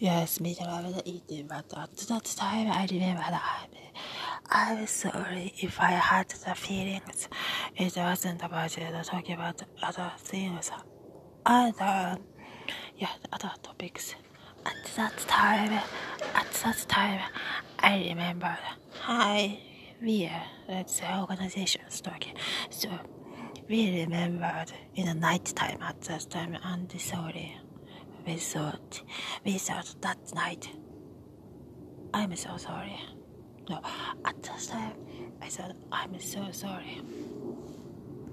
Yes, me the eating, but at that time I remember that I'm, I'm sorry if I had the feelings. It wasn't about talking about other things, other, um, yeah, other topics. At that time, at that time, I remember, hi, we let's say, organizations talking. So, we remembered in the night time at that time, and sorry we thought that night. I'm so sorry. No, at that time, I thought, I'm so sorry.